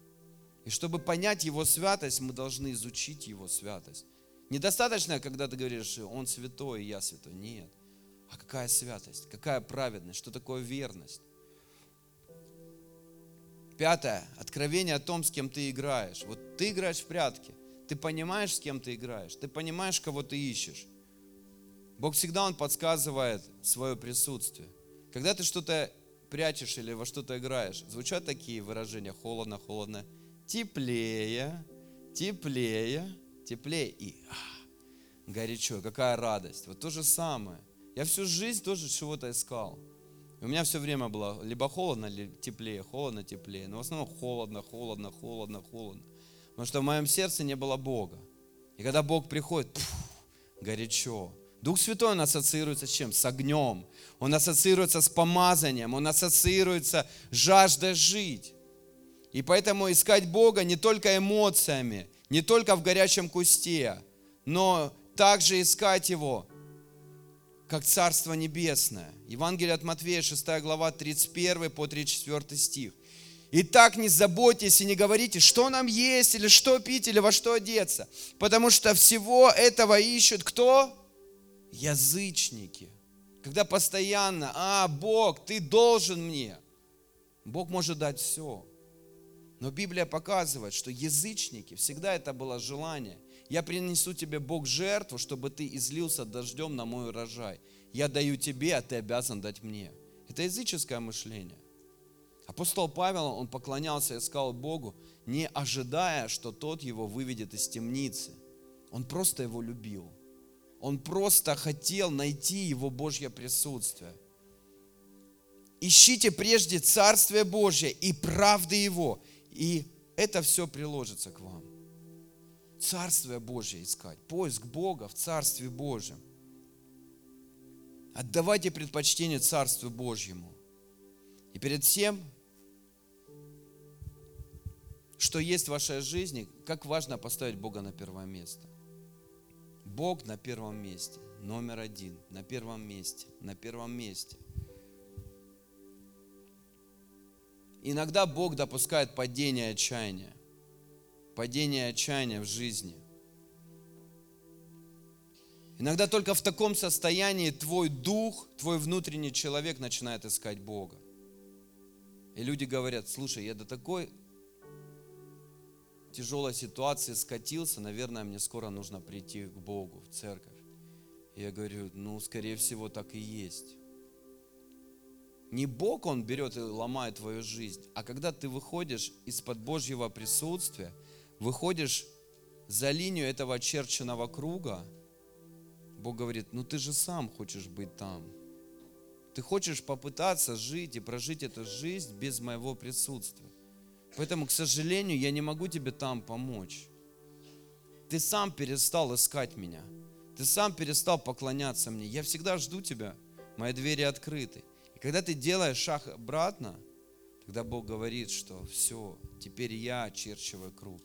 И чтобы понять Его святость, мы должны изучить Его святость. Недостаточно, когда ты говоришь, он святой, я святой. Нет. А какая святость? Какая праведность? Что такое верность? Пятое. Откровение о том, с кем ты играешь. Вот ты играешь в прятки. Ты понимаешь, с кем ты играешь. Ты понимаешь, кого ты ищешь. Бог всегда Он подсказывает свое присутствие. Когда ты что-то прячешь или во что-то играешь, звучат такие выражения холодно, холодно, теплее, теплее, теплее и а, горячо, какая радость. Вот то же самое. Я всю жизнь тоже чего-то искал. И у меня все время было либо холодно, либо теплее, холодно, теплее. Но в основном холодно, холодно, холодно, холодно. Потому что в моем сердце не было Бога. И когда Бог приходит, пфф, горячо. Дух Святой, он ассоциируется с чем? С огнем. Он ассоциируется с помазанием. Он ассоциируется с жаждой жить. И поэтому искать Бога не только эмоциями, не только в горячем кусте, но также искать Его, как Царство Небесное. Евангелие от Матфея, 6 глава, 31 по 34 стих. Итак, не заботьтесь и не говорите, что нам есть, или что пить, или во что одеться. Потому что всего этого ищут кто? Язычники. Когда постоянно, а, Бог, ты должен мне. Бог может дать все. Но Библия показывает, что язычники, всегда это было желание. Я принесу тебе, Бог, жертву, чтобы ты излился дождем на мой урожай. Я даю тебе, а ты обязан дать мне. Это языческое мышление. Апостол Павел, он поклонялся и искал Богу, не ожидая, что тот его выведет из темницы. Он просто его любил. Он просто хотел найти его Божье присутствие. Ищите прежде Царствие Божье и правды Его, и это все приложится к вам. Царствие Божье искать, поиск Бога в Царстве Божьем. Отдавайте предпочтение Царству Божьему. И перед всем, что есть в вашей жизни, как важно поставить Бога на первое место. Бог на первом месте, номер один, на первом месте, на первом месте – Иногда Бог допускает падение отчаяния. Падение отчаяния в жизни. Иногда только в таком состоянии твой дух, твой внутренний человек начинает искать Бога. И люди говорят, слушай, я до такой тяжелой ситуации скатился, наверное, мне скоро нужно прийти к Богу, в церковь. И я говорю, ну, скорее всего, так и есть. Не Бог, Он берет и ломает твою жизнь, а когда ты выходишь из-под Божьего присутствия, выходишь за линию этого очерченного круга, Бог говорит, ну ты же сам хочешь быть там. Ты хочешь попытаться жить и прожить эту жизнь без моего присутствия. Поэтому, к сожалению, я не могу тебе там помочь. Ты сам перестал искать меня. Ты сам перестал поклоняться мне. Я всегда жду тебя. Мои двери открыты. И когда ты делаешь шаг обратно, тогда Бог говорит, что все, теперь я очерчиваю круг.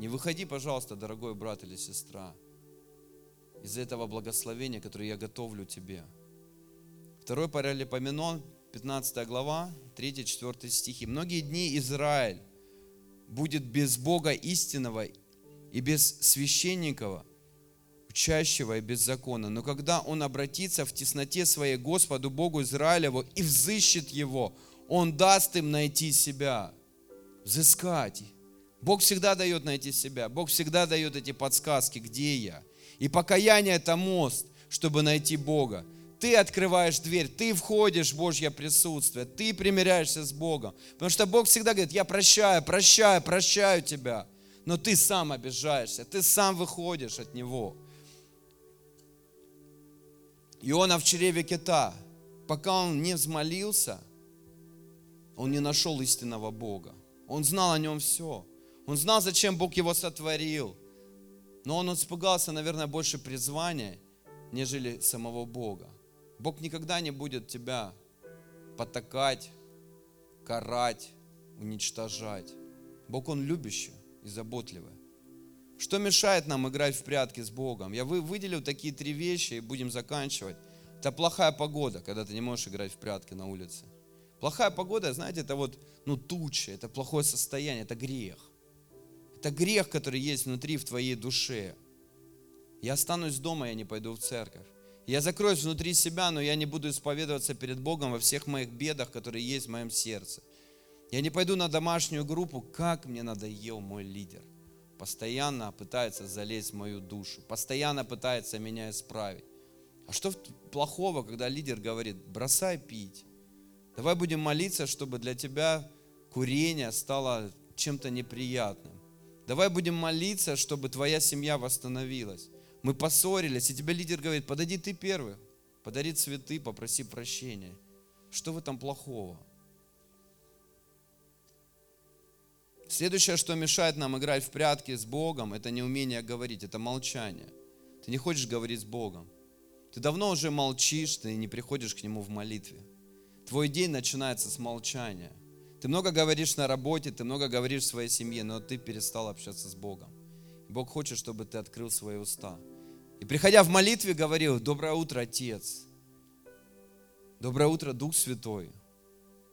Не выходи, пожалуйста, дорогой брат или сестра, из этого благословения, которое я готовлю тебе. Второй паралипоменон, 15 глава, 3-4 стихи. Многие дни Израиль будет без Бога истинного и без священникова, учащего и без закона. Но когда он обратится в тесноте своей Господу Богу Израилеву и взыщет его, он даст им найти себя, взыскать. Бог всегда дает найти себя. Бог всегда дает эти подсказки, где я. И покаяние – это мост, чтобы найти Бога. Ты открываешь дверь, ты входишь в Божье присутствие, ты примиряешься с Богом. Потому что Бог всегда говорит, я прощаю, прощаю, прощаю тебя. Но ты сам обижаешься, ты сам выходишь от Него. Иона в чреве кита, пока он не взмолился, он не нашел истинного Бога. Он знал о нем все. Он знал, зачем Бог его сотворил. Но он испугался, наверное, больше призвания, нежели самого Бога. Бог никогда не будет тебя потакать, карать, уничтожать. Бог, Он любящий и заботливый. Что мешает нам играть в прятки с Богом? Я выделил такие три вещи и будем заканчивать. Это плохая погода, когда ты не можешь играть в прятки на улице. Плохая погода, знаете, это вот, ну, туча, это плохое состояние, это грех. Это грех, который есть внутри в твоей душе. Я останусь дома, я не пойду в церковь. Я закроюсь внутри себя, но я не буду исповедоваться перед Богом во всех моих бедах, которые есть в моем сердце. Я не пойду на домашнюю группу, как мне надоел мой лидер. Постоянно пытается залезть в мою душу, постоянно пытается меня исправить. А что плохого, когда лидер говорит, бросай пить. Давай будем молиться, чтобы для тебя курение стало чем-то неприятным. Давай будем молиться, чтобы твоя семья восстановилась. Мы поссорились, и тебе лидер говорит, подойди ты первый, подари цветы, попроси прощения. Что в этом плохого? Следующее, что мешает нам играть в прятки с Богом, это неумение говорить, это молчание. Ты не хочешь говорить с Богом. Ты давно уже молчишь, ты не приходишь к Нему в молитве. Твой день начинается с молчания. Ты много говоришь на работе, ты много говоришь в своей семье, но ты перестал общаться с Богом. Бог хочет, чтобы ты открыл свои уста. И приходя в молитве, говорил, доброе утро, Отец. Доброе утро, Дух Святой.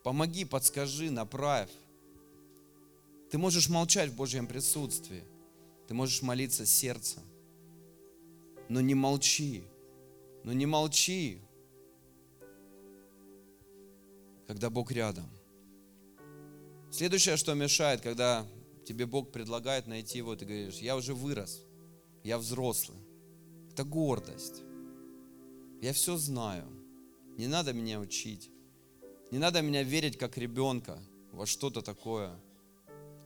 Помоги, подскажи, направь. Ты можешь молчать в Божьем присутствии. Ты можешь молиться сердцем. Но не молчи. Но не молчи, когда Бог рядом. Следующее, что мешает, когда тебе Бог предлагает найти его, ты говоришь, я уже вырос, я взрослый. Это гордость. Я все знаю. Не надо меня учить. Не надо меня верить как ребенка во что-то такое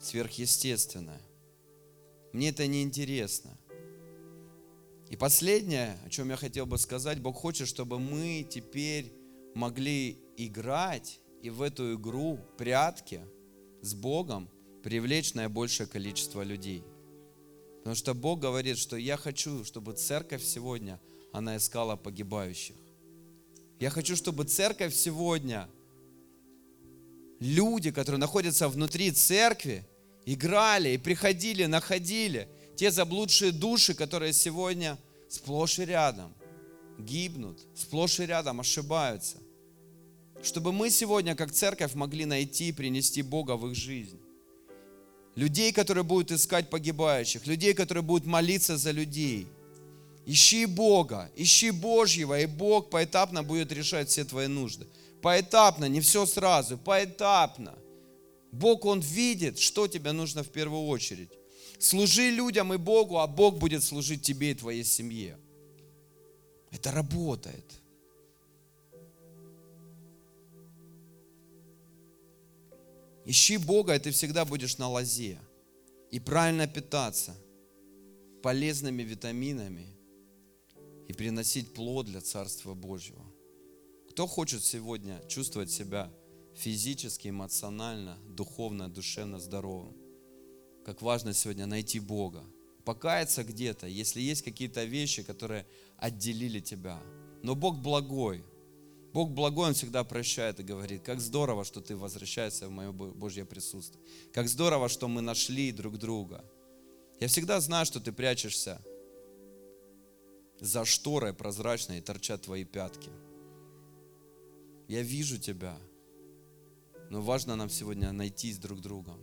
сверхъестественное. Мне это не интересно. И последнее, о чем я хотел бы сказать, Бог хочет, чтобы мы теперь могли играть и в эту игру прятки – с Богом привлечь наибольшее количество людей. Потому что Бог говорит, что я хочу, чтобы церковь сегодня, она искала погибающих. Я хочу, чтобы церковь сегодня, люди, которые находятся внутри церкви, играли и приходили, находили те заблудшие души, которые сегодня сплошь и рядом гибнут, сплошь и рядом ошибаются – чтобы мы сегодня, как церковь, могли найти и принести Бога в их жизнь. Людей, которые будут искать погибающих, людей, которые будут молиться за людей. Ищи Бога, ищи Божьего, и Бог поэтапно будет решать все твои нужды. Поэтапно, не все сразу, поэтапно. Бог, Он видит, что тебе нужно в первую очередь. Служи людям и Богу, а Бог будет служить тебе и твоей семье. Это работает. Ищи Бога, и ты всегда будешь на лозе. И правильно питаться полезными витаминами и приносить плод для Царства Божьего. Кто хочет сегодня чувствовать себя физически, эмоционально, духовно, душевно здоровым? Как важно сегодня найти Бога, покаяться где-то, если есть какие-то вещи, которые отделили тебя. Но Бог благой, Бог благой, Он всегда прощает и говорит, как здорово, что ты возвращаешься в мое Божье присутствие. Как здорово, что мы нашли друг друга. Я всегда знаю, что ты прячешься за шторой прозрачной и торчат твои пятки. Я вижу тебя. Но важно нам сегодня найтись друг другом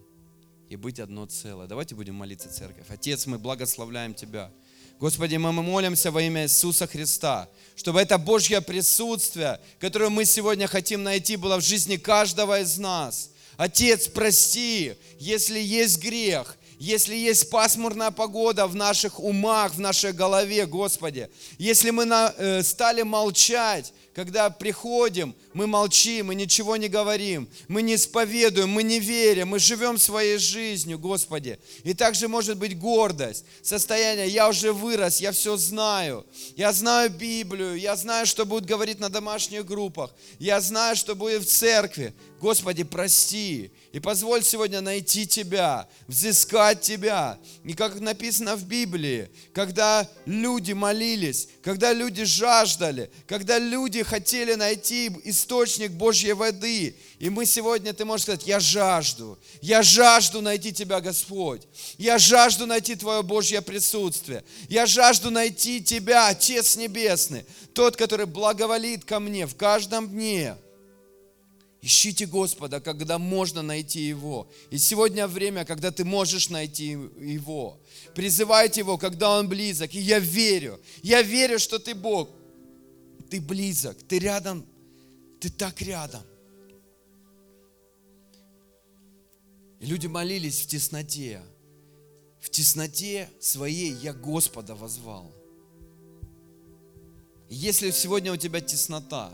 и быть одно целое. Давайте будем молиться, церковь. Отец, мы благословляем Тебя. Господи, мы молимся во имя Иисуса Христа, чтобы это Божье присутствие, которое мы сегодня хотим найти, было в жизни каждого из нас. Отец, прости, если есть грех, если есть пасмурная погода в наших умах, в нашей голове, Господи, если мы э, стали молчать, когда приходим, мы молчим, мы ничего не говорим, мы не исповедуем, мы не верим, мы живем своей жизнью, Господи. И также может быть гордость, состояние, я уже вырос, я все знаю, я знаю Библию, я знаю, что будет говорить на домашних группах, я знаю, что будет в церкви. Господи, прости, и позволь сегодня найти Тебя, взыскать Тебя. И как написано в Библии, когда люди молились, когда люди жаждали, когда люди хотели найти источник Божьей воды. И мы сегодня, ты можешь сказать, я жажду, я жажду найти Тебя, Господь. Я жажду найти Твое Божье присутствие. Я жажду найти Тебя, Отец Небесный, тот, который благоволит ко мне в каждом дне. Ищите Господа, когда можно найти Его. И сегодня время, когда ты можешь найти Его. Призывайте Его, когда Он близок. И я верю, я верю, что ты Бог. Ты близок, ты рядом, ты так рядом. И люди молились в тесноте. В тесноте своей я Господа возвал. если сегодня у тебя теснота,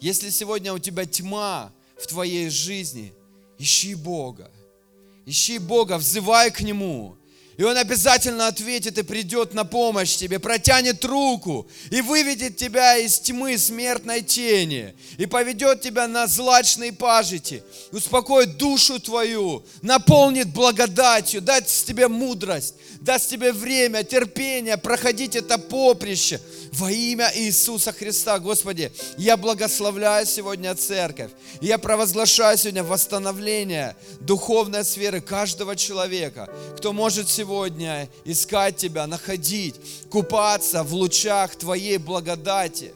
если сегодня у тебя тьма, в твоей жизни, ищи Бога. Ищи Бога, взывай к Нему. И Он обязательно ответит и придет на помощь тебе, протянет руку и выведет тебя из тьмы смертной тени и поведет тебя на злачные пажити, успокоит душу твою, наполнит благодатью, даст тебе мудрость, даст тебе время, терпение проходить это поприще, во имя Иисуса Христа, Господи, я благословляю сегодня церковь. Я провозглашаю сегодня восстановление духовной сферы каждого человека, кто может сегодня искать Тебя, находить, купаться в лучах Твоей благодати –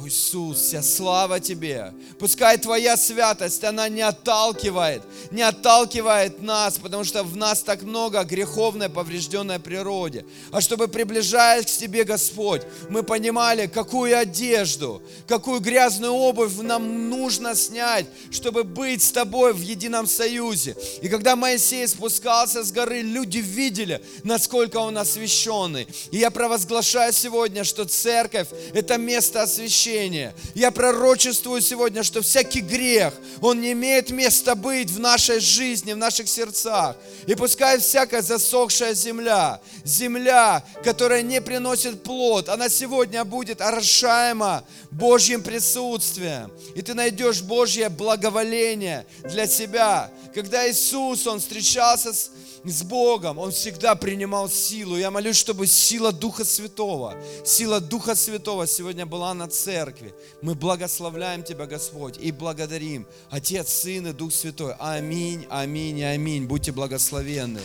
о, Иисус, вся слава Тебе. Пускай Твоя святость, она не отталкивает, не отталкивает нас, потому что в нас так много греховной, поврежденной природе. А чтобы, приближаясь к Тебе, Господь, мы понимали, какую одежду, какую грязную обувь нам нужно снять, чтобы быть с Тобой в едином союзе. И когда Моисей спускался с горы, люди видели, насколько он освященный. И я провозглашаю сегодня, что церковь – это место освящения прощения. Я пророчествую сегодня, что всякий грех, он не имеет места быть в нашей жизни, в наших сердцах. И пускай всякая засохшая земля, земля, которая не приносит плод, она сегодня будет орошаема Божьим присутствием. И ты найдешь Божье благоволение для себя. Когда Иисус, Он встречался с с Богом, он всегда принимал силу. Я молюсь, чтобы сила Духа Святого, сила Духа Святого сегодня была на церкви. Мы благословляем Тебя, Господь, и благодарим Отец, Сын и Дух Святой. Аминь, аминь аминь. Будьте благословенны.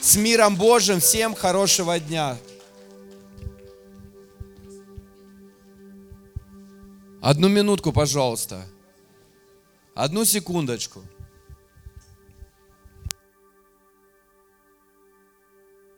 С миром Божьим всем хорошего дня. Одну минутку, пожалуйста. Одну секундочку.